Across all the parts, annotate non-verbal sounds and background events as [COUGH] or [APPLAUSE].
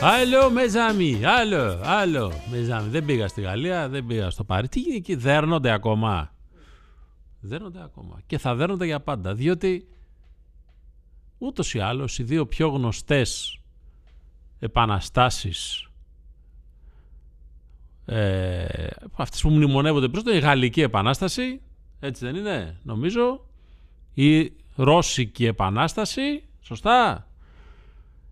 Άλλο μεζάμι, άλλο, άλλο μεζάμι. Δεν πήγα στη Γαλλία, δεν πήγα στο Παρί. Τι γίνεται εκεί, δέρνονται ακόμα; Δέρνονται ακόμα. Και θα δέρνονται για πάντα. Διότι ούτως ή άλλως οι δύο πιο γνωστές επαναστάσεις ε, αυτές που μνημονεύονται πρώτα η Γαλλική Επανάσταση έτσι δεν είναι νομίζω η Ρώσικη Επανάσταση σωστά;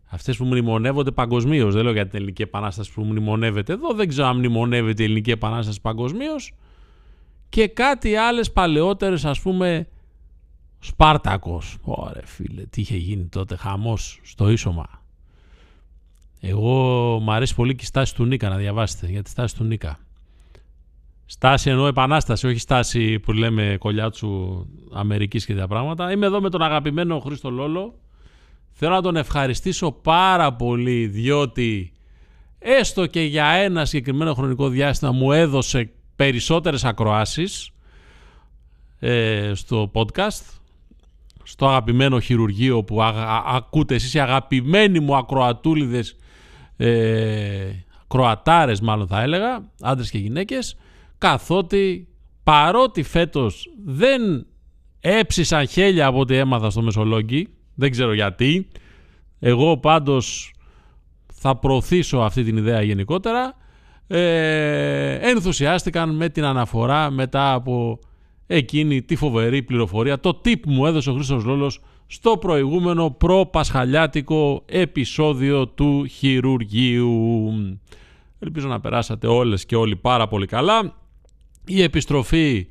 Αυτές που μνημονεύονται παγκοσμίως. δεν λέω για την Ελληνική Επανάσταση που μνημονεύεται εδώ δεν ξέρω αν μνημονεύεται η Ελληνική Επανάσταση παγκοσμίως και κάτι άλλες παλαιότερες ας πούμε Σπάρτακος. Ωραία φίλε, τι είχε γίνει τότε, χαμός στο ίσωμα. Εγώ μου αρέσει πολύ και η στάση του Νίκα να διαβάσετε, για τη στάση του Νίκα. Στάση εννοώ επανάσταση, όχι στάση που λέμε κολλιάτσου Αμερικής και τέτοια πράγματα. Είμαι εδώ με τον αγαπημένο Χρήστο Λόλο. Θέλω να τον ευχαριστήσω πάρα πολύ διότι έστω και για ένα συγκεκριμένο χρονικό διάστημα μου έδωσε περισσότερες ακροάσεις ε, στο podcast στο αγαπημένο χειρουργείο που α, α- ακούτε εσείς οι αγαπημένοι μου ακροατούλιδες ε, κροατάρες μάλλον θα έλεγα άντρες και γυναίκες καθότι παρότι φέτος δεν έψησαν χέλια από ό,τι έμαθα στο Μεσολόγγι δεν ξέρω γιατί εγώ πάντως θα προωθήσω αυτή την ιδέα γενικότερα ε, ενθουσιάστηκαν με την αναφορά μετά από εκείνη τη φοβερή πληροφορία, το tip που μου έδωσε ο Χρήστος Λόλος στο προηγούμενο προπασχαλιάτικο επεισόδιο του χειρουργείου. Ελπίζω να περάσατε όλες και όλοι πάρα πολύ καλά. Η επιστροφή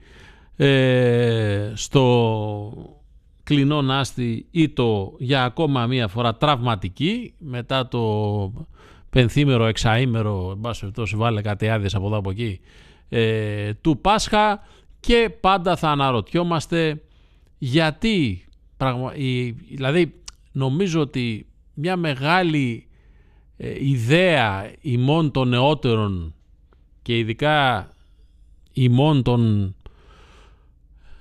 ε, στο κλεινό νάστη ή το για ακόμα μία φορά τραυματική μετά το πενθήμερο, εξαήμερο, εν πάση περιπτώσει βάλε κάτι άδειες από εδώ από εκεί, ε, του Πάσχα και πάντα θα αναρωτιόμαστε γιατί, πραγμα... η- δηλαδή νομίζω ότι μια μεγάλη ε, ιδέα ημών των νεότερων και ειδικά ημών των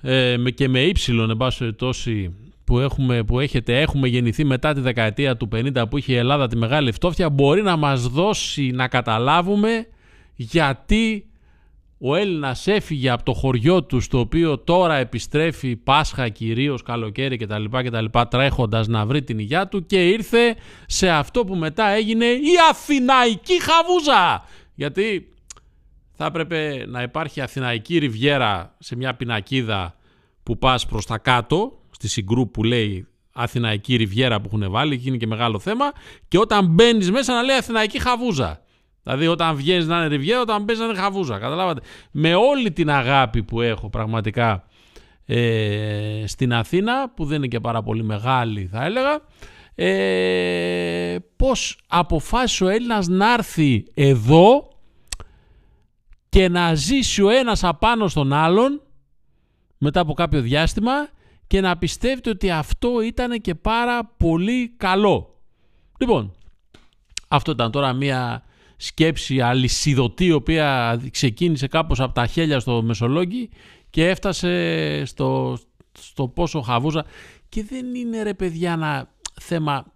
ε, με- και με ύψιλον εν πάση περιπτώσει που, έχουμε, που έχετε, έχουμε γεννηθεί μετά τη δεκαετία του 50 που είχε η Ελλάδα τη μεγάλη φτώχεια μπορεί να μας δώσει να καταλάβουμε γιατί ο Έλληνας έφυγε από το χωριό του στο οποίο τώρα επιστρέφει Πάσχα κυρίως καλοκαίρι κτλ, κτλ τρέχοντας να βρει την υγειά του και ήρθε σε αυτό που μετά έγινε η Αθηναϊκή Χαβούζα. Γιατί θα έπρεπε να υπάρχει Αθηναϊκή Ριβιέρα σε μια πινακίδα που πας προς τα κάτω στη συγκρού που λέει Αθηναϊκή Ριβιέρα που έχουν βάλει και είναι και μεγάλο θέμα και όταν μπαίνεις μέσα να λέει Αθηναϊκή Χαβούζα Δηλαδή όταν βγαίνεις να είναι ριβιέρα, όταν μπαίνεις να είναι χαβούζα. Καταλάβατε. Με όλη την αγάπη που έχω πραγματικά ε, στην Αθήνα, που δεν είναι και πάρα πολύ μεγάλη θα έλεγα, ε, πώς αποφάσισε ο Έλληνας να έρθει εδώ και να ζήσει ο ένας απάνω στον άλλον μετά από κάποιο διάστημα και να πιστεύετε ότι αυτό ήταν και πάρα πολύ καλό. Λοιπόν, αυτό ήταν τώρα μία σκέψη αλυσιδωτή η οποία ξεκίνησε κάπως από τα χέλια στο Μεσολόγγι και έφτασε στο, στο πόσο χαβούζα. Και δεν είναι ρε παιδιά ένα θέμα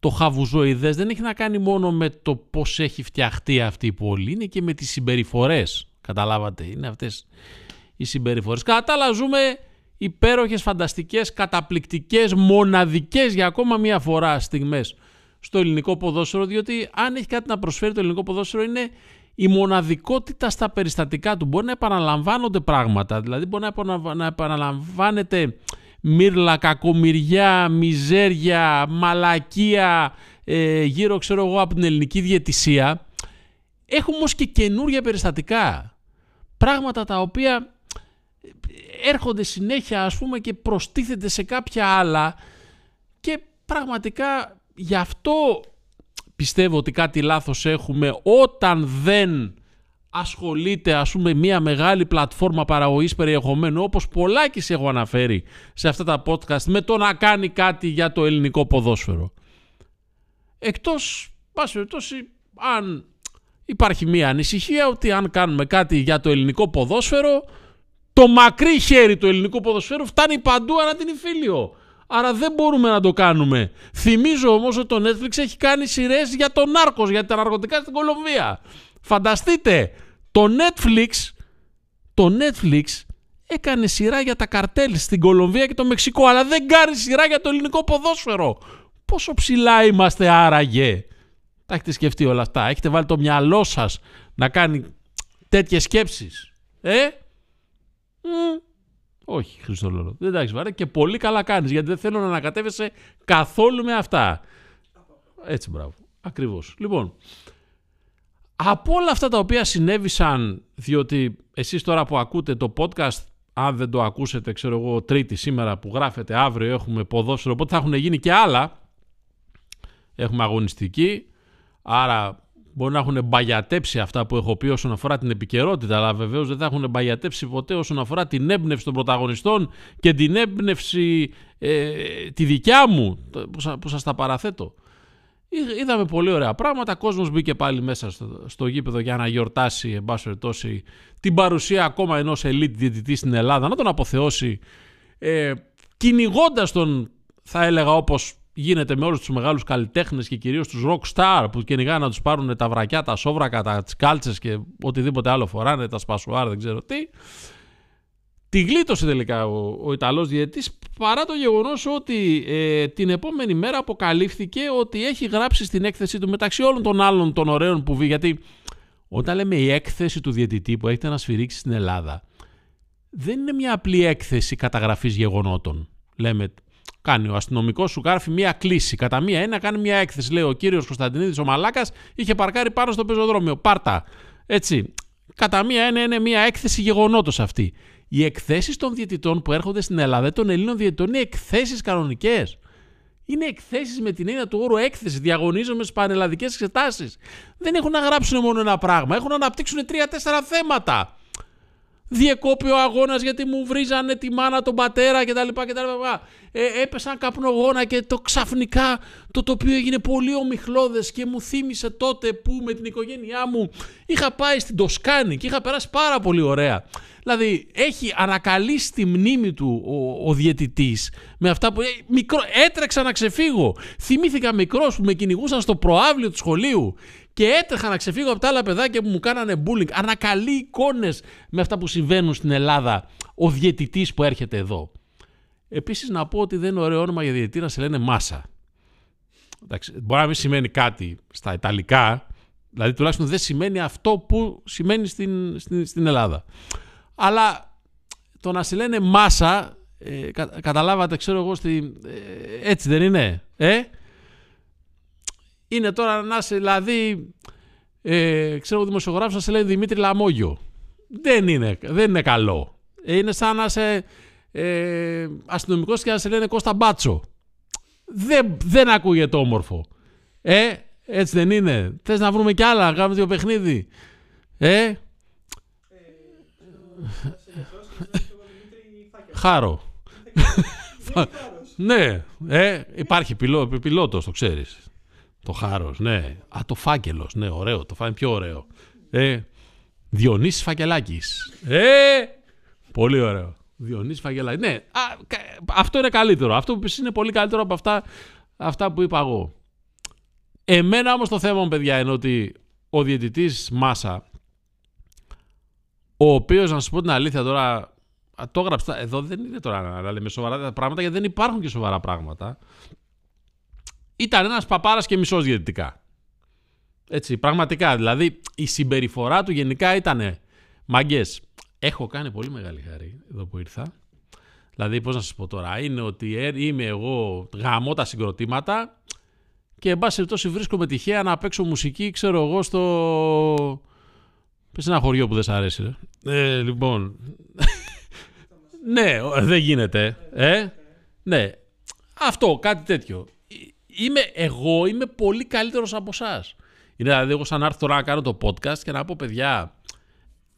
το χαβουζοειδές. Δεν έχει να κάνει μόνο με το πώς έχει φτιαχτεί αυτή η πόλη. Είναι και με τις συμπεριφορές. Καταλάβατε είναι αυτές οι συμπεριφορές. Κατά τα άλλα ζούμε υπέροχες, φανταστικές, καταπληκτικές, μοναδικές για ακόμα μία φορά στιγμές στο ελληνικό ποδόσφαιρο, διότι αν έχει κάτι να προσφέρει το ελληνικό ποδόσφαιρο είναι η μοναδικότητα στα περιστατικά του. Μπορεί να επαναλαμβάνονται πράγματα, δηλαδή μπορεί να επανα- να επαναλαμβάνεται μύρλα, κακομοιριά, μιζέρια, μαλακία ε, γύρω ξέρω εγώ από την ελληνική διαιτησία. Έχουμε όμως και καινούργια περιστατικά. Πράγματα τα οποία έρχονται συνέχεια ας πούμε και προστίθεται σε κάποια άλλα και πραγματικά γι' αυτό πιστεύω ότι κάτι λάθος έχουμε όταν δεν ασχολείται ας πούμε μια μεγάλη πλατφόρμα παραγωγής περιεχομένου όπως πολλάκις έχω αναφέρει σε αυτά τα podcast με το να κάνει κάτι για το ελληνικό ποδόσφαιρο. εκτός, πάση περιπτώσει, αν υπάρχει μία ανησυχία ότι αν κάνουμε κάτι για το ελληνικό ποδόσφαιρο, το μακρύ χέρι του ελληνικού ποδοσφαίρου φτάνει παντού ανά την Ιφίλιο. Άρα δεν μπορούμε να το κάνουμε. Θυμίζω όμως ότι το Netflix έχει κάνει σειρές για τον Νάρκος, για τα ναρκωτικά στην Κολομβία. Φανταστείτε, το Netflix, το Netflix έκανε σειρά για τα καρτέλ στην Κολομβία και το Μεξικό, αλλά δεν κάνει σειρά για το ελληνικό ποδόσφαιρο. Πόσο ψηλά είμαστε άραγε. Τα έχετε σκεφτεί όλα αυτά. Έχετε βάλει το μυαλό σας να κάνει τέτοιες σκέψεις. Ε; Μμ. Όχι, Χριστόλογο. Δεν τα έχεις βάρε και πολύ καλά κάνεις γιατί δεν θέλω να ανακατεύεσαι καθόλου με αυτά. Έτσι, μπράβο. Ακριβώς. Λοιπόν, από όλα αυτά τα οποία συνέβησαν, διότι εσείς τώρα που ακούτε το podcast, αν δεν το ακούσετε, ξέρω εγώ, τρίτη σήμερα που γράφετε, αύριο έχουμε ποδόσφαιρο, οπότε θα έχουν γίνει και άλλα. Έχουμε αγωνιστική, άρα μπορεί να έχουν μπαγιατέψει αυτά που έχω πει όσον αφορά την επικαιρότητα, αλλά βεβαίως δεν θα έχουν μπαγιατέψει ποτέ όσον αφορά την έμπνευση των πρωταγωνιστών και την έμπνευση ε, τη δικιά μου, που, σα, που σας τα παραθέτω. Είδα- Είδαμε πολύ ωραία πράγματα. Κόσμος μπήκε πάλι μέσα στο, στο γήπεδο για να γιορτάσει, εν πάση περιπτώσει, την παρουσία ακόμα ενός elite διαιτητή στην Ελλάδα, να τον αποθεώσει, ε, κυνηγώντας τον, θα έλεγα, όπως γίνεται με όλους τους μεγάλους καλλιτέχνες και κυρίως τους rock star που κυνηγάνε να τους πάρουν τα βρακιά, τα σόβρακα, τα κάλτσες και οτιδήποτε άλλο φοράνε, τα σπασουάρ, δεν ξέρω τι. Τη γλίτωσε τελικά ο, ο Ιταλός διαιτητής παρά το γεγονός ότι ε, την επόμενη μέρα αποκαλύφθηκε ότι έχει γράψει στην έκθεση του μεταξύ όλων των άλλων των ωραίων που βγει γιατί όταν λέμε η έκθεση του διαιτητή που έχετε να σφυρίξει στην Ελλάδα δεν είναι μια απλή έκθεση καταγραφής γεγονότων. Λέμε κάνει ο αστυνομικός σου γράφει μια κλίση. Κατά μία ένα κάνει μια έκθεση. Λέει ο κύριος Κωνσταντινίδης ο Μαλάκας είχε παρκάρει πάνω στο πεζοδρόμιο. Πάρτα. Έτσι. Κατά μία ένα είναι μια έκθεση γεγονότος αυτή. Οι εκθέσεις των διαιτητών που έρχονται στην Ελλάδα, των Ελλήνων διαιτητών, είναι εκθέσεις κανονικές. Είναι εκθέσεις με την έννοια του όρου έκθεση. Διαγωνίζομαι στις πανελλαδικές εξετάσεις. Δεν έχουν να γράψουν μόνο ένα πράγμα. Έχουν να αναπτύξουν τρία-τέσσερα θέματα. Διεκόπη ο αγώνας γιατί μου βρίζανε τη μάνα, τον πατέρα κτλ. κτλ. Ε, έπεσαν καπνογόνα και το ξαφνικά το τοπίο έγινε πολύ ομιχλώδες και μου θύμισε τότε που με την οικογένειά μου είχα πάει στην Τοσκάνη και είχα περάσει πάρα πολύ ωραία. Δηλαδή έχει ανακαλύσει τη μνήμη του ο, ο διαιτητής με αυτά που ε, μικρό, έτρεξα να ξεφύγω. Θυμήθηκα μικρός που με κυνηγούσαν στο προάβλιο του σχολείου και έτρεχα να ξεφύγω από τα άλλα παιδάκια που μου κάνανε bullying. Ανακαλεί εικόνες με αυτά που συμβαίνουν στην Ελλάδα ο διαιτητής που έρχεται εδώ. Επίσης να πω ότι δεν είναι ωραίο όνομα για διαιτητή να σε λένε Μάσα. Εντάξει, μπορεί να μην σημαίνει κάτι στα Ιταλικά, δηλαδή τουλάχιστον δεν σημαίνει αυτό που σημαίνει στην, στην, στην Ελλάδα. Αλλά το να σε λένε Μάσα, ε, κα- καταλάβατε, ξέρω εγώ, στη, ε, έτσι δεν είναι, ε; Είναι τώρα να είσαι, δηλαδή, ε, ξέρω εγώ, δημοσιογράφος να σε λένε Δημήτρη Λαμόγιο. Δεν είναι, δεν είναι καλό. Ε, είναι σαν να είσαι ε, αστυνομικός και να σε λένε Κώστα Μπάτσο. Δεν, δεν ακούγεται όμορφο. Ε, έτσι δεν είναι. Θες να βρούμε κι άλλα, να κάνουμε δύο παιχνίδι. Ε, Χάρο. [LAUGHS] ναι, ε, υπάρχει πιλό, πιλότος, το ξέρεις. Το χάρος, ναι. Α, το φάκελος, ναι, ωραίο, το φάμε πιο ωραίο. Ε, Διονύσης Φακελάκης. Ε, πολύ ωραίο. Διονύσης Φακελάκης. Ναι, α, κα- αυτό είναι καλύτερο. Αυτό που είπες είναι πολύ καλύτερο από αυτά, αυτά που είπα εγώ. Εμένα όμως το θέμα μου, παιδιά, είναι ότι ο διαιτητής Μάσα, ο οποίος, να σου πω την αλήθεια τώρα, α, το έγραψα, εδώ δεν είναι τώρα να- να λέμε σοβαρά πράγματα, γιατί δεν υπάρχουν και σοβαρά πράγματα. Ήταν ένας παπάρας και μισός διαιτητικά. Έτσι, πραγματικά. Δηλαδή, η συμπεριφορά του γενικά ήταν μαγκές. Έχω κάνει πολύ μεγάλη χάρη εδώ που ήρθα. Δηλαδή, πώς να σας πω τώρα, είναι ότι ε, είμαι εγώ, γαμώ τα συγκροτήματα και εν πάση περιπτώσει βρίσκομαι τυχαία να παίξω μουσική, ξέρω εγώ, στο... Πες ένα χωριό που δεν σ' αρέσει, ρε. Ε, λοιπόν... [LAUGHS] ναι, ο- δεν γίνεται, ε. Ναι, αυτό, κάτι τέτοιο. Ε, Είμαι, εγώ είμαι πολύ καλύτερος από εσάς. Είναι δηλαδή εγώ σαν να έρθω τώρα να κάνω το podcast και να πω παιδιά,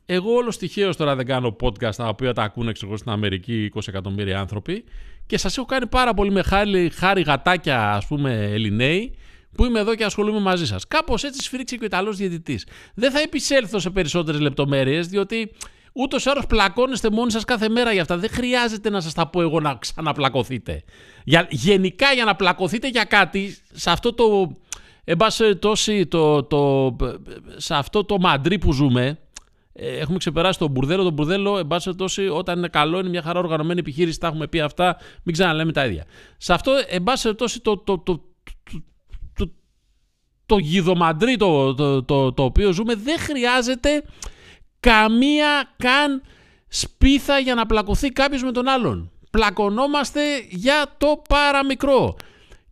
εγώ όλος τυχαίως τώρα δεν κάνω podcast τα οποία τα ακούνε ξέρω, εγώ, στην Αμερική 20 εκατομμύρια άνθρωποι και σας έχω κάνει πάρα πολύ με χάρη, χάρη γατάκια ας πούμε Ελληναίοι που είμαι εδώ και ασχολούμαι μαζί σας. Κάπως έτσι σφίριξε και ο Ιταλός διαιτητής. Δεν θα επισέλθω σε περισσότερες λεπτομέρειες, διότι ούτως ή άλλως πλακώνεστε μόνοι σας κάθε μέρα για αυτά. Δεν χρειάζεται να σας τα πω εγώ να ξαναπλακωθείτε. Για, γενικά για να πλακωθείτε για κάτι, σε αυτό το. Εν πάση περιπτώσει, το, το, σε αυτό το μαντρί που ζούμε, ε, έχουμε ξεπεράσει τον μπουρδέλο. Το μπουρδέλο, εν πάση περιπτώσει, όταν είναι καλό, είναι μια χαρά οργανωμένη επιχείρηση. Τα έχουμε πει αυτά, μην ξαναλέμε τα ίδια. Σε αυτό, εν πάση περιπτώσει, το, το, το, το, το, το γιδομαντρί το, το, το, το οποίο ζούμε δεν χρειάζεται καμία καν σπίθα για να πλακωθεί κάποιος με τον άλλον. Πλακωνόμαστε για το παραμικρό.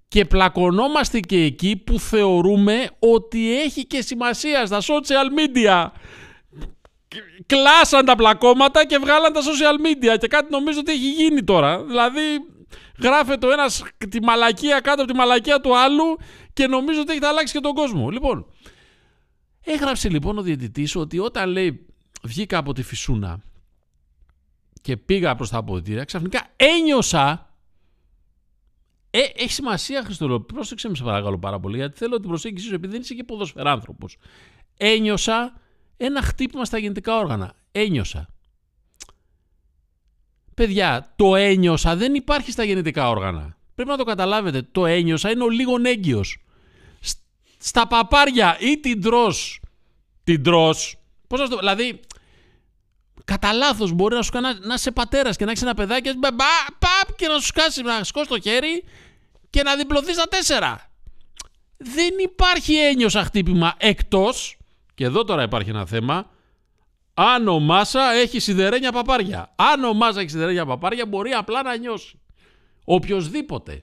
Και πλακωνόμαστε και εκεί που θεωρούμε ότι έχει και σημασία στα social media. Κλάσαν τα πλακώματα και βγάλαν τα social media και κάτι νομίζω ότι έχει γίνει τώρα. Δηλαδή γράφεται ο ένας τη μαλακία κάτω από τη μαλακία του άλλου και νομίζω ότι έχει αλλάξει και τον κόσμο. Λοιπόν, έγραψε λοιπόν ο διαιτητής ότι όταν λέει βγήκα από τη φυσούνα και πήγα προς τα αποδητήρια, ξαφνικά ένιωσα ε, έχει σημασία, Χριστόλο. Πρόσεξε με, σε παρακαλώ πάρα πολύ, γιατί θέλω την προσέγγιση σου, επειδή δεν είσαι και ποδοσφαιράνθρωπος. Ένιωσα ένα χτύπημα στα γεννητικά όργανα. Ένιωσα. Παιδιά, το ένιωσα δεν υπάρχει στα γεννητικά όργανα. Πρέπει να το καταλάβετε. Το ένιωσα είναι ο λίγο έγκυος. Στα παπάρια ή την τρώ. Την τρώ. Πώς να το. Δηλαδή, κατά λάθος μπορεί να σου κάνει να είσαι πατέρας και να έχεις ένα παιδάκι μπα, παπ, και να σου σκάσει να σκώσει το χέρι και να διπλωθείς στα τέσσερα. Δεν υπάρχει ένιωσα χτύπημα εκτός, και εδώ τώρα υπάρχει ένα θέμα, αν ο Μάσα έχει σιδερένια παπάρια. Αν ο Μάσα έχει σιδερένια παπάρια, μπορεί απλά να νιώσει. Οποιοδήποτε.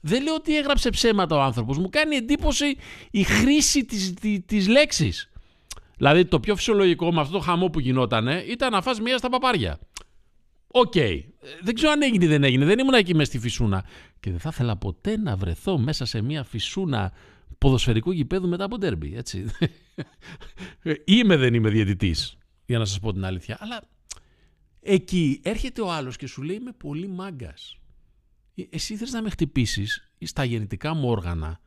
Δεν λέω ότι έγραψε ψέματα ο άνθρωπος. Μου κάνει εντύπωση η χρήση της, της, της λέξης. Δηλαδή το πιο φυσιολογικό με αυτό το χαμό που γινότανε ήταν να φας μία στα παπάρια. Ok. Okay. Δεν ξέρω αν έγινε ή δεν έγινε. Δεν ήμουν εκεί μέσα στη φυσούνα. Και δεν θα ήθελα ποτέ να βρεθώ μέσα σε μία φυσούνα ποδοσφαιρικού γηπέδου μετά από ντέρμπι. Έτσι. [LAUGHS] είμαι δεν είμαι διαιτητής. Για να σας πω την αλήθεια. Αλλά εκεί έρχεται ο άλλος και σου λέει είμαι πολύ μάγκας. Ε, εσύ θες να με χτυπήσεις στα γεννητικά μου όργανα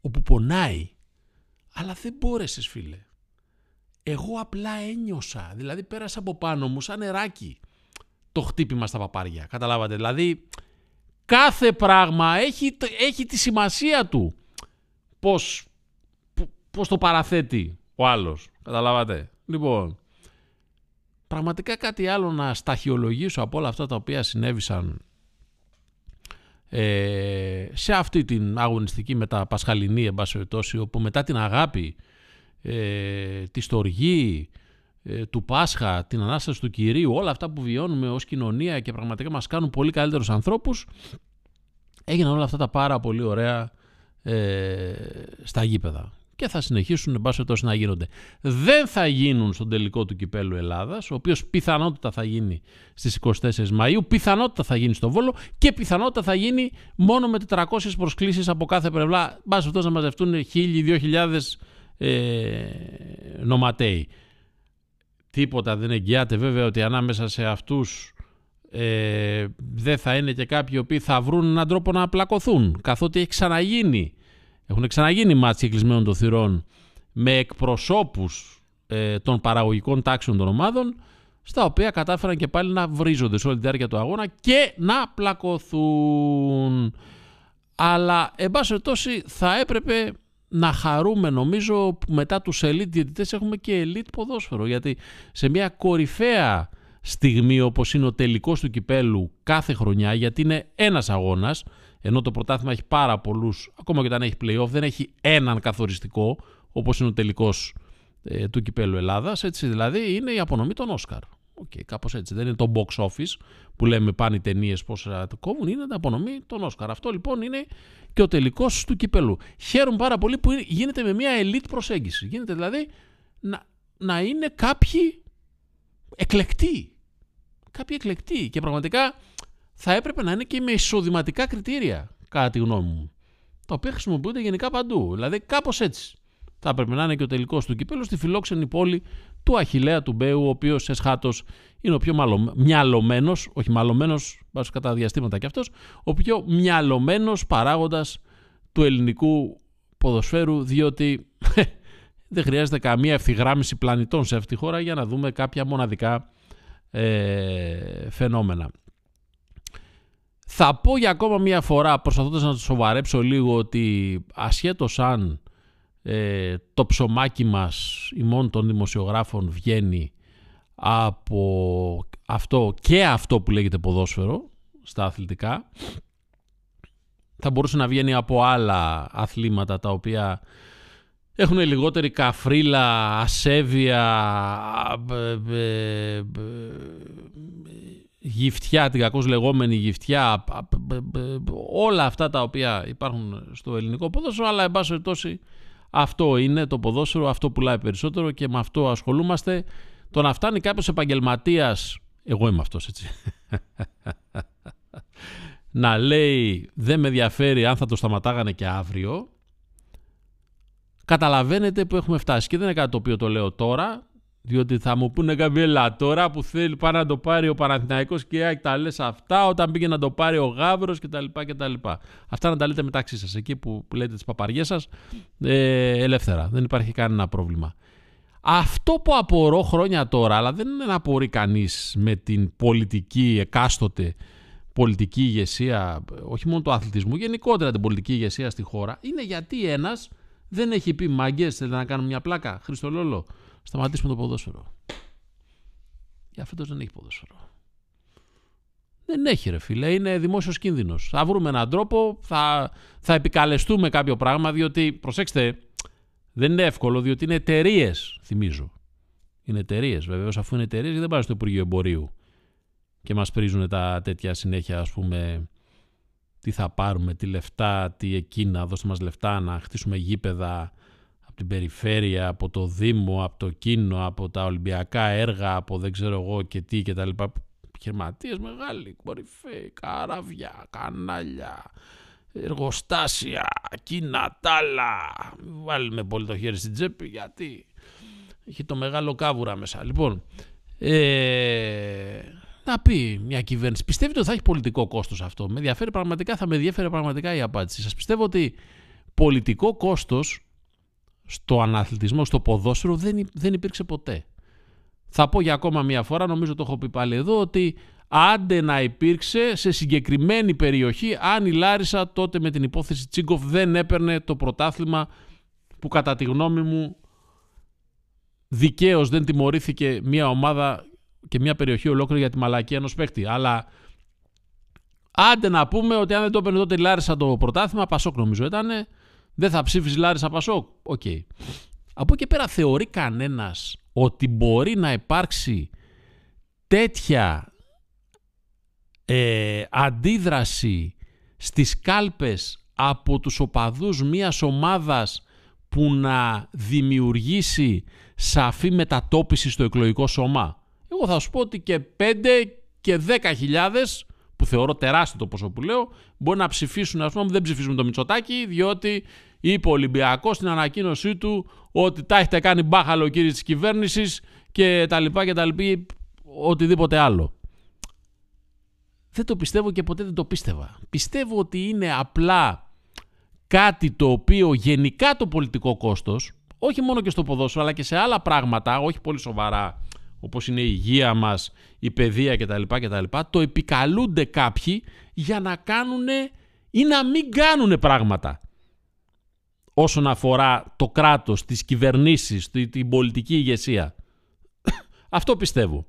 όπου πονάει αλλά δεν μπόρεσες φίλε εγώ απλά ένιωσα, δηλαδή πέρασα από πάνω μου σαν νεράκι το χτύπημα στα παπάρια. Καταλάβατε, δηλαδή κάθε πράγμα έχει, έχει τη σημασία του. Πώς, πώς το παραθέτει ο άλλος. Καταλάβατε. Λοιπόν, πραγματικά κάτι άλλο να σταχυολογήσω από όλα αυτά τα οποία συνέβησαν ε, σε αυτή την αγωνιστική μεταπασχαλινή εμπασχετώση όπου μετά την αγάπη ε, τη στοργή, ε, του Πάσχα, την Ανάσταση του Κυρίου, όλα αυτά που βιώνουμε ως κοινωνία και πραγματικά μας κάνουν πολύ καλύτερους ανθρώπους, έγιναν όλα αυτά τα πάρα πολύ ωραία ε, στα γήπεδα. Και θα συνεχίσουν εν πάση να γίνονται. Δεν θα γίνουν στον τελικό του κυπέλου Ελλάδας, ο οποίος πιθανότητα θα γίνει στις 24 Μαΐου, πιθανότητα θα γίνει στο Βόλο και πιθανότητα θα γίνει μόνο με 400 προσκλήσεις από κάθε πλευρά. Μπας να μαζευτούν 1.000-2.000 ε, νοματέοι. Τίποτα δεν εγγυάται βέβαια ότι ανάμεσα σε αυτούς ε, δεν θα είναι και κάποιοι οποίοι θα βρουν έναν τρόπο να απλακωθούν καθότι έχει ξαναγίνει έχουν ξαναγίνει μάτια κλεισμένων των θυρών με εκπροσώπους ε, των παραγωγικών τάξεων των ομάδων στα οποία κατάφεραν και πάλι να βρίζονται σε όλη τη διάρκεια του αγώνα και να πλακωθούν. Αλλά, εν πάση θα έπρεπε να χαρούμε νομίζω που μετά τους elite διαιτητές έχουμε και elite ποδόσφαιρο. Γιατί σε μια κορυφαία στιγμή όπως είναι ο τελικός του κυπέλου κάθε χρονιά γιατί είναι ένας αγώνας ενώ το πρωτάθλημα έχει πάρα πολλούς ακόμα και όταν έχει play-off δεν έχει έναν καθοριστικό όπως είναι ο τελικός ε, του κυπέλου Ελλάδας έτσι δηλαδή είναι η απονομή των Όσκαρ Okay, Κάπως έτσι. Δεν είναι το box office που λέμε πάνε οι ταινίες πόσα το κόβουν, είναι τα απονομή των Όσκαρ. Αυτό λοιπόν είναι και ο τελικός του κυπελού. Χαίρομαι πάρα πολύ που γίνεται με μια elite προσέγγιση. Γίνεται δηλαδή να, να είναι κάποιοι εκλεκτοί. Κάποιοι εκλεκτοί. Και πραγματικά θα έπρεπε να είναι και με εισοδηματικά κριτήρια, κατά τη γνώμη μου. Τα οποία χρησιμοποιούνται γενικά παντού. Δηλαδή κάπως έτσι. Θα έπρεπε να είναι και ο τελικός του κυπέλου στη φιλόξενη πόλη του Αχηλέα του Μπέου, ο οποίος εσχάτως είναι ο πιο μυαλωμένος, όχι μαλωμένος, βάζω κατά διαστήματα κι αυτός, ο πιο μυαλωμένος παράγοντας του ελληνικού ποδοσφαίρου διότι [LAUGHS] δεν χρειάζεται καμία ευθυγράμμιση πλανητών σε αυτή τη χώρα για να δούμε κάποια μοναδικά ε, φαινόμενα. Θα πω για ακόμα μία φορά, προσπαθώντας να το σοβαρέψω λίγο, ότι ασχέτως αν ε, το ψωμάκι μας ημών των δημοσιογράφων βγαίνει από αυτό και αυτό που λέγεται ποδόσφαιρο στα αθλητικά, θα μπορούσε να βγαίνει από άλλα αθλήματα τα οποία έχουν λιγότερη καφρίλα, ασέβεια, γυφτιά, την κακώς λεγόμενη γυφτιά, όλα αυτά τα οποία υπάρχουν στο ελληνικό ποδόσφαιρο, αλλά εν πάση περιπτώσει αυτό είναι το ποδόσφαιρο, αυτό πουλάει περισσότερο και με αυτό ασχολούμαστε. Το να φτάνει κάποιος επαγγελματίας, εγώ είμαι αυτός έτσι, [LAUGHS] να λέει δεν με ενδιαφέρει αν θα το σταματάγανε και αύριο, καταλαβαίνετε που έχουμε φτάσει. Και δεν είναι κάτι το οποίο το λέω τώρα, διότι θα μου πούνε καμπέλα τώρα που θέλει πάει να το πάρει ο Παναθηναϊκός και τα λες αυτά όταν πήγε να το πάρει ο Γάβρος κτλ. κτλ. Αυτά να τα λέτε μεταξύ σας, εκεί που, που λέτε τις παπαριές σας, ε, ελεύθερα. Δεν υπάρχει κανένα πρόβλημα. Αυτό που απορώ χρόνια τώρα, αλλά δεν είναι να απορεί κανείς με την πολιτική εκάστοτε πολιτική ηγεσία, όχι μόνο του αθλητισμού, γενικότερα την πολιτική ηγεσία στη χώρα, είναι γιατί ένας δεν έχει πει μάγκες, θέλετε να κάνουμε μια πλάκα. Χριστολόλο, σταματήσουμε το ποδόσφαιρο. Για φέτος δεν έχει ποδόσφαιρο. Δεν έχει ρε φίλε, είναι δημόσιος κίνδυνος. Θα βρούμε έναν τρόπο, θα, θα επικαλεστούμε κάποιο πράγμα, διότι προσέξτε, δεν είναι εύκολο, διότι είναι εταιρείες, θυμίζω. Είναι εταιρείες, βεβαίως, αφού είναι εταιρείες, δεν πάνε στο Υπουργείο Εμπορίου και μας πρίζουν τα τέτοια συνέχεια, ας πούμε, τι θα πάρουμε, τι λεφτά, τι εκείνα, δώστε μας λεφτά να χτίσουμε γήπεδα από την περιφέρεια, από το Δήμο, από το Κίνο, από τα Ολυμπιακά έργα, από δεν ξέρω εγώ και τι και τα λοιπά. Επιχειρηματίες μεγάλοι, κορυφαίοι, καράβια, κανάλια, εργοστάσια, κίνα, τάλα. Βάλουμε πολύ το χέρι στην τσέπη γιατί έχει το μεγάλο κάβουρα μέσα. Λοιπόν, ε, να πει μια κυβέρνηση. Πιστεύετε ότι θα έχει πολιτικό κόστος αυτό; Με ενδιαφέρει πραγματικά, θα με ενδιαφέρει πραγματικά η απάντηση. Σας πιστεύω ότι πολιτικό κόστος στο αναθλητισμό, στο ποδόσφαιρο δεν, δεν υπήρξε ποτέ. Θα πω για ακόμα μια φορά, νομίζω το έχω πει πάλι εδώ, ότι άντε να υπήρξε σε συγκεκριμένη περιοχή αν η Λάρισα τότε με την υπόθεση Τσίγκοφ δεν έπαιρνε το πρωτάθλημα που κατά τη γνώμη μου δικαίως δεν τιμωρήθηκε μια ομάδα και μια περιοχή ολόκληρη για τη μαλακία ενός παίκτη. Αλλά άντε να πούμε ότι αν δεν το έπαιρνε τότε η Λάρισα το πρωτάθλημα, Πασόκ νομίζω ήταν, δεν θα ψήφιζε Λάρισα Πασόκ. Ok. Okay. Από εκεί πέρα θεωρεί κανένας ότι μπορεί να υπάρξει τέτοια ε, αντίδραση στις κάλπες από τους οπαδούς μιας ομάδας που να δημιουργήσει σαφή μετατόπιση στο εκλογικό σώμα; Εγώ θα σου πω ότι και 5 και 10 χιλιάδες που θεωρώ τεράστιο το ποσό που λέω, μπορεί να ψηφίσουν, ας πούμε, δεν ψηφίσουν το Μητσοτάκι, διότι είπε ο Ολυμπιακός στην ανακοίνωσή του ότι τα έχετε κάνει μπάχαλο κύριε της κυβέρνησης και τα λοιπά και τα λοιπά, οτιδήποτε άλλο. Δεν το πιστεύω και ποτέ δεν το πίστευα. Πιστεύω ότι είναι απλά κάτι το οποίο γενικά το πολιτικό κόστος, όχι μόνο και στο ποδόσφαιρο αλλά και σε άλλα πράγματα, όχι πολύ σοβαρά όπως είναι η υγεία μας, η παιδεία κτλ. κτλ το επικαλούνται κάποιοι για να κάνουν ή να μην κάνουν πράγματα όσον αφορά το κράτος, τις κυβερνήσεις, την πολιτική ηγεσία. [COUGHS] Αυτό πιστεύω.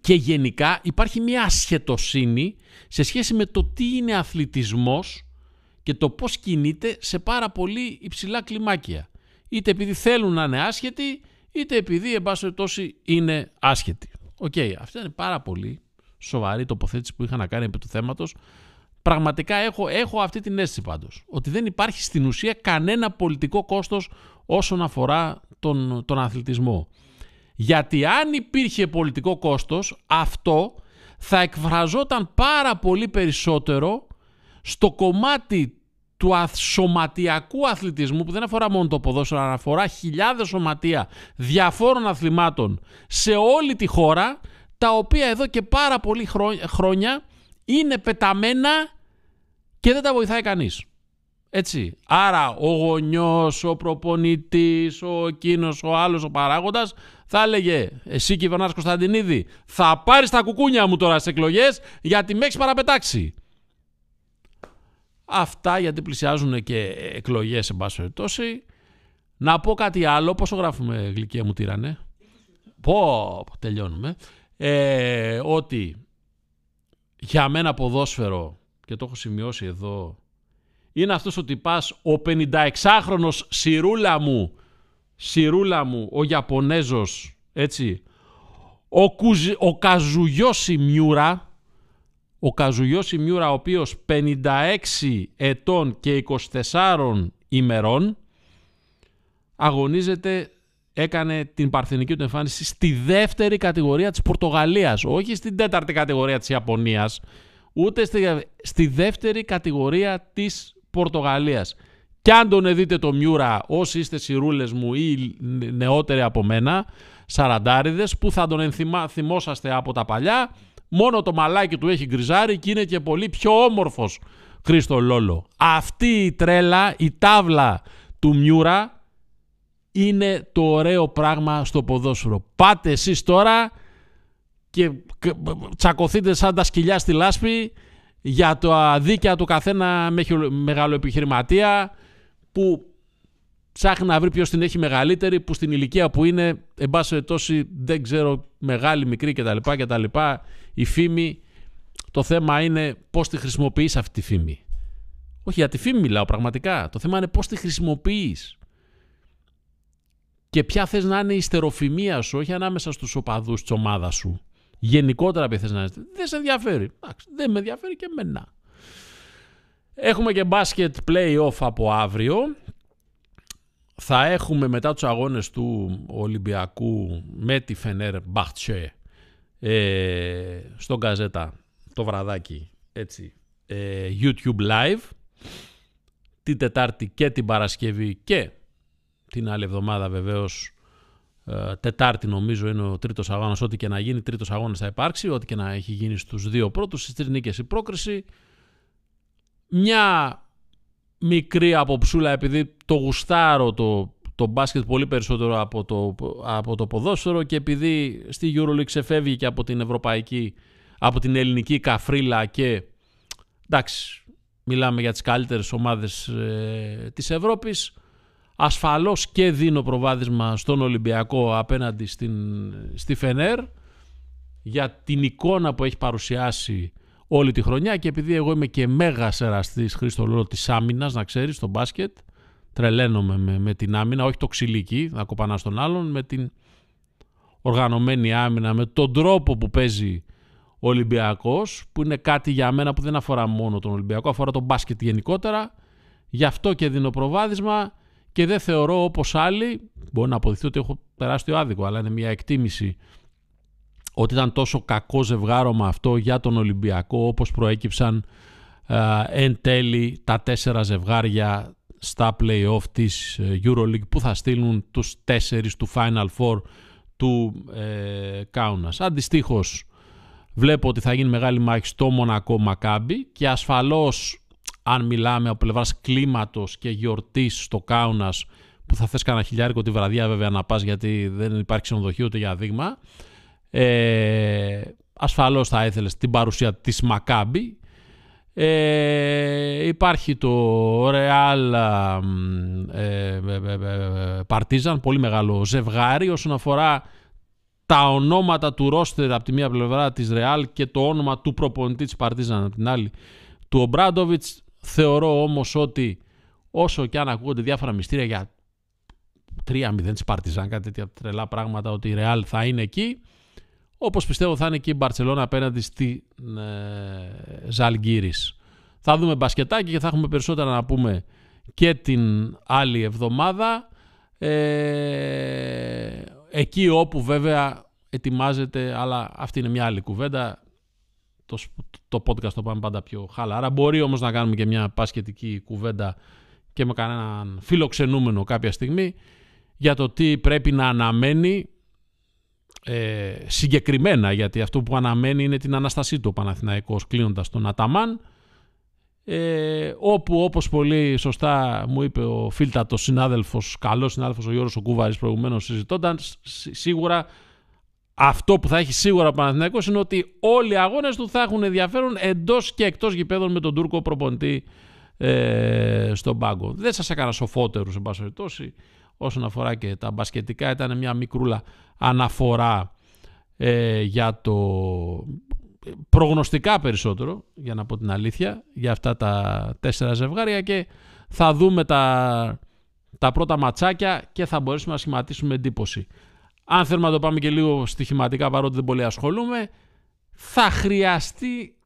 Και γενικά υπάρχει μια ασχετοσύνη σε σχέση με το τι είναι αθλητισμός και το πώς κινείται σε πάρα πολύ υψηλά κλιμάκια. Είτε επειδή θέλουν να είναι άσχετοι, είτε επειδή εν πάση περιπτώσει είναι άσχετοι. OK, okay, αυτή είναι πάρα πολύ σοβαρή τοποθέτηση που είχα να κάνει επί του θέματος. Πραγματικά έχω, έχω αυτή την αίσθηση πάντως, ότι δεν υπάρχει στην ουσία κανένα πολιτικό κόστος όσον αφορά τον, τον αθλητισμό. Γιατί αν υπήρχε πολιτικό κόστος, αυτό θα εκφραζόταν πάρα πολύ περισσότερο στο κομμάτι του σωματιακού αθλητισμού που δεν αφορά μόνο το ποδόσφαιρο, αλλά αφορά χιλιάδες σωματεία διαφόρων αθλημάτων σε όλη τη χώρα, τα οποία εδώ και πάρα πολλή χρόνια είναι πεταμένα και δεν τα βοηθάει κανείς. Έτσι. Άρα ο γονιός, ο προπονητής, ο εκείνος, ο άλλος, ο παράγοντας θα έλεγε εσύ κυβερνάς Κωνσταντινίδη θα πάρεις τα κουκούνια μου τώρα στις εκλογές γιατί με έχεις παραπετάξει. Αυτά γιατί πλησιάζουν και εκλογές σε πάση περιπτώσει. Να πω κάτι άλλο. Πόσο γράφουμε γλυκία μου τύρανε; Πω, τελειώνουμε. Ε, ότι για μένα ποδόσφαιρο, και το έχω σημειώσει εδώ, είναι αυτός ο τυπάς, ο 56χρονος Σιρούλα μου, Σιρούλα μου, ο Ιαπωνέζος, έτσι, ο, Κουζ, ο Καζουγιώση Μιούρα, ο Καζουγιώση Μιούρα, ο οποίος 56 ετών και 24 ημερών, αγωνίζεται, έκανε την παρθενική του εμφάνιση στη δεύτερη κατηγορία της Πορτογαλίας, όχι στην τέταρτη κατηγορία της Ιαπωνίας, ούτε στη, στη δεύτερη κατηγορία της Πορτογαλίας. Κι αν τον δείτε το Μιούρα, όσοι είστε σιρούλες μου ή νεότεροι από μένα, σαραντάριδες, που θα τον ενθυμα, θυμόσαστε από τα παλιά, μόνο το μαλάκι του έχει γκριζάρει και είναι και πολύ πιο όμορφος Χρήστο Λόλο. Αυτή η τρέλα, η τάβλα του Μιούρα είναι το ωραίο πράγμα στο ποδόσφαιρο. Πάτε εσείς τώρα και τσακωθείτε σαν τα σκυλιά στη λάσπη για το αδίκαια του καθένα μεγάλο επιχειρηματία που ψάχνει να βρει ποιος την έχει μεγαλύτερη, που στην ηλικία που είναι, εν πάση τόση, δεν ξέρω, μεγάλη, μικρή κτλ. κτλ. Η φήμη, το θέμα είναι πώς τη χρησιμοποιείς αυτή τη φήμη. Όχι για τη φήμη μιλάω πραγματικά. Το θέμα είναι πώς τη χρησιμοποιείς. Και ποια θες να είναι η στεροφημία σου, όχι ανάμεσα στους οπαδούς της ομάδας σου. Γενικότερα ποια θες να είναι. Δεν σε ενδιαφέρει. δεν με ενδιαφέρει και εμένα. Έχουμε και μπάσκετ play-off από αύριο. Θα έχουμε μετά τους αγώνες του Ολυμπιακού με τη Φενέρ Μπαχτσέ ε, στον Καζέτα το βραδάκι έτσι, ε, YouTube live την Τετάρτη και την Παρασκευή και την άλλη εβδομάδα βεβαίως ε, Τετάρτη νομίζω είναι ο τρίτος αγώνας ό,τι και να γίνει τρίτος αγώνας θα υπάρξει ό,τι και να έχει γίνει στους δύο πρώτους στις τρεις νίκες η πρόκριση. Μια μικρή αποψούλα επειδή το γουστάρω το, το μπάσκετ πολύ περισσότερο από το, από το ποδόσφαιρο και επειδή στη EuroLeague ξεφεύγει και από την ευρωπαϊκή από την ελληνική καφρίλα και εντάξει μιλάμε για τις καλύτερες ομάδες ε, της Ευρώπης ασφαλώς και δίνω προβάδισμα στον Ολυμπιακό απέναντι στην, στη Φενέρ για την εικόνα που έχει παρουσιάσει όλη τη χρονιά και επειδή εγώ είμαι και μέγα εραστής Χρήστο Λόλο της άμυνας να ξέρεις στο μπάσκετ τρελαίνομαι με, με την άμυνα όχι το ξυλίκι να κοπανάς στον άλλον με την οργανωμένη άμυνα με τον τρόπο που παίζει ο Ολυμπιακός που είναι κάτι για μένα που δεν αφορά μόνο τον Ολυμπιακό αφορά τον μπάσκετ γενικότερα. Γι' αυτό και δίνω προβάδισμα και δεν θεωρώ όπως άλλοι μπορεί να αποδειχθεί ότι έχω τεράστιο άδικο αλλά είναι μια εκτίμηση ότι ήταν τόσο κακό ζευγάρωμα αυτό για τον Ολυμπιακό όπως προέκυψαν ε, εν τέλει τα τέσσερα ζευγάρια στα play-off της ε, EuroLeague που θα στείλουν τους τέσσερις του Final Four του ε, Κάουνας. Αντιστοίχως βλέπω ότι θα γίνει μεγάλη μάχη στο Μονακό Μακάμπι και ασφαλώς αν μιλάμε από πλευράς κλίματος και γιορτής στο Κάουνας που θα θες κανένα χιλιάρικο τη βραδιά βέβαια να πας γιατί δεν υπάρχει ξενοδοχείο ούτε για δείγμα ε, ασφαλώς θα ήθελες την παρουσία της Μακάμπη. Ε, υπάρχει το Real ε, Partizan, πολύ μεγάλο ζευγάρι όσον αφορά τα ονόματα του ρόστερ από τη μία πλευρά της Real και το όνομα του προπονητή της Partizan από την άλλη του Ομπράντοβιτς. Θεωρώ όμως ότι όσο και αν ακούγονται διάφορα μυστήρια για 3-0 της Partizan, κάτι τέτοια τρελά πράγματα ότι η Real θα είναι εκεί, όπως πιστεύω θα είναι και η Μπαρτσελώνα απέναντι στη ε, Ζαλγκύρης. Θα δούμε μπασκετάκι και θα έχουμε περισσότερα να πούμε και την άλλη εβδομάδα. Ε, εκεί όπου βέβαια ετοιμάζεται, αλλά αυτή είναι μια άλλη κουβέντα, το, το podcast το πάμε πάντα πιο χαλαρά. Μπορεί όμως να κάνουμε και μια πασχετική κουβέντα και με κανέναν φιλοξενούμενο κάποια στιγμή για το τι πρέπει να αναμένει ε, συγκεκριμένα γιατί αυτό που αναμένει είναι την Αναστασή του ο Παναθηναϊκός κλείνοντας τον Αταμάν ε, όπου όπως πολύ σωστά μου είπε ο φίλτατος συνάδελφος, καλός συνάδελφος ο Γιώργος ο Κούβαρης προηγουμένως συζητώντας, σίγουρα αυτό που θα έχει σίγουρα ο Παναθηναϊκός είναι ότι όλοι οι αγώνες του θα έχουν ενδιαφέρον εντός και εκτός γηπέδων με τον Τούρκο προπονητή ε, στον πάγκο. Δεν σας έκανα σοφότερους σε πάση περιπτώσει όσον αφορά και τα μπασκετικά ήταν μια μικρούλα αναφορά ε, για το προγνωστικά περισσότερο για να πω την αλήθεια για αυτά τα τέσσερα ζευγάρια και θα δούμε τα, τα πρώτα ματσάκια και θα μπορέσουμε να σχηματίσουμε εντύπωση. Αν θέλουμε να το πάμε και λίγο στοιχηματικά παρότι δεν πολύ ασχολούμαι θα χρειαστεί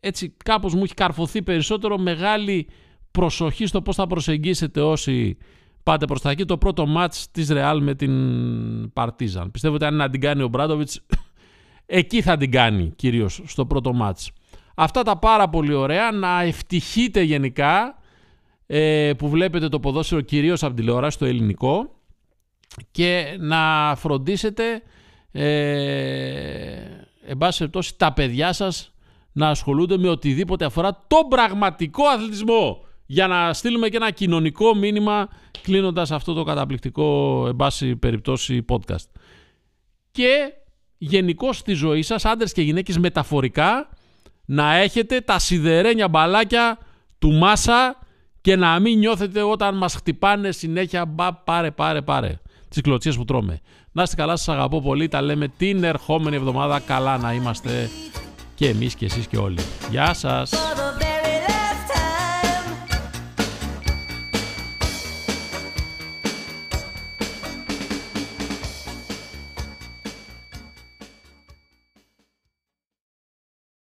έτσι κάπως μου έχει καρφωθεί περισσότερο μεγάλη προσοχή στο πώς θα προσεγγίσετε όσοι πάτε προς τα εκεί το πρώτο μάτς της Ρεάλ με την Παρτίζαν. Πιστεύω ότι αν να την κάνει ο Μπράντοβιτς [LAUGHS] εκεί θα την κάνει κυρίως στο πρώτο μάτς. Αυτά τα πάρα πολύ ωραία, να ευτυχείτε γενικά ε, που βλέπετε το ποδόσφαιρο κυρίως από τηλεόραση το ελληνικό και να φροντίσετε ε, εν πάση τα παιδιά σας να ασχολούνται με οτιδήποτε αφορά τον πραγματικό αθλητισμό για να στείλουμε και ένα κοινωνικό μήνυμα κλείνοντας αυτό το καταπληκτικό εν πάση περιπτώσει podcast. Και γενικώ στη ζωή σας, άντρες και γυναίκες μεταφορικά, να έχετε τα σιδερένια μπαλάκια του Μάσα και να μην νιώθετε όταν μας χτυπάνε συνέχεια μπα, πάρε πάρε πάρε τις κλωτσίες που τρώμε. Να είστε καλά, σας αγαπώ πολύ, τα λέμε την ερχόμενη εβδομάδα, καλά να είμαστε και εμείς και εσείς και όλοι. Γεια σας!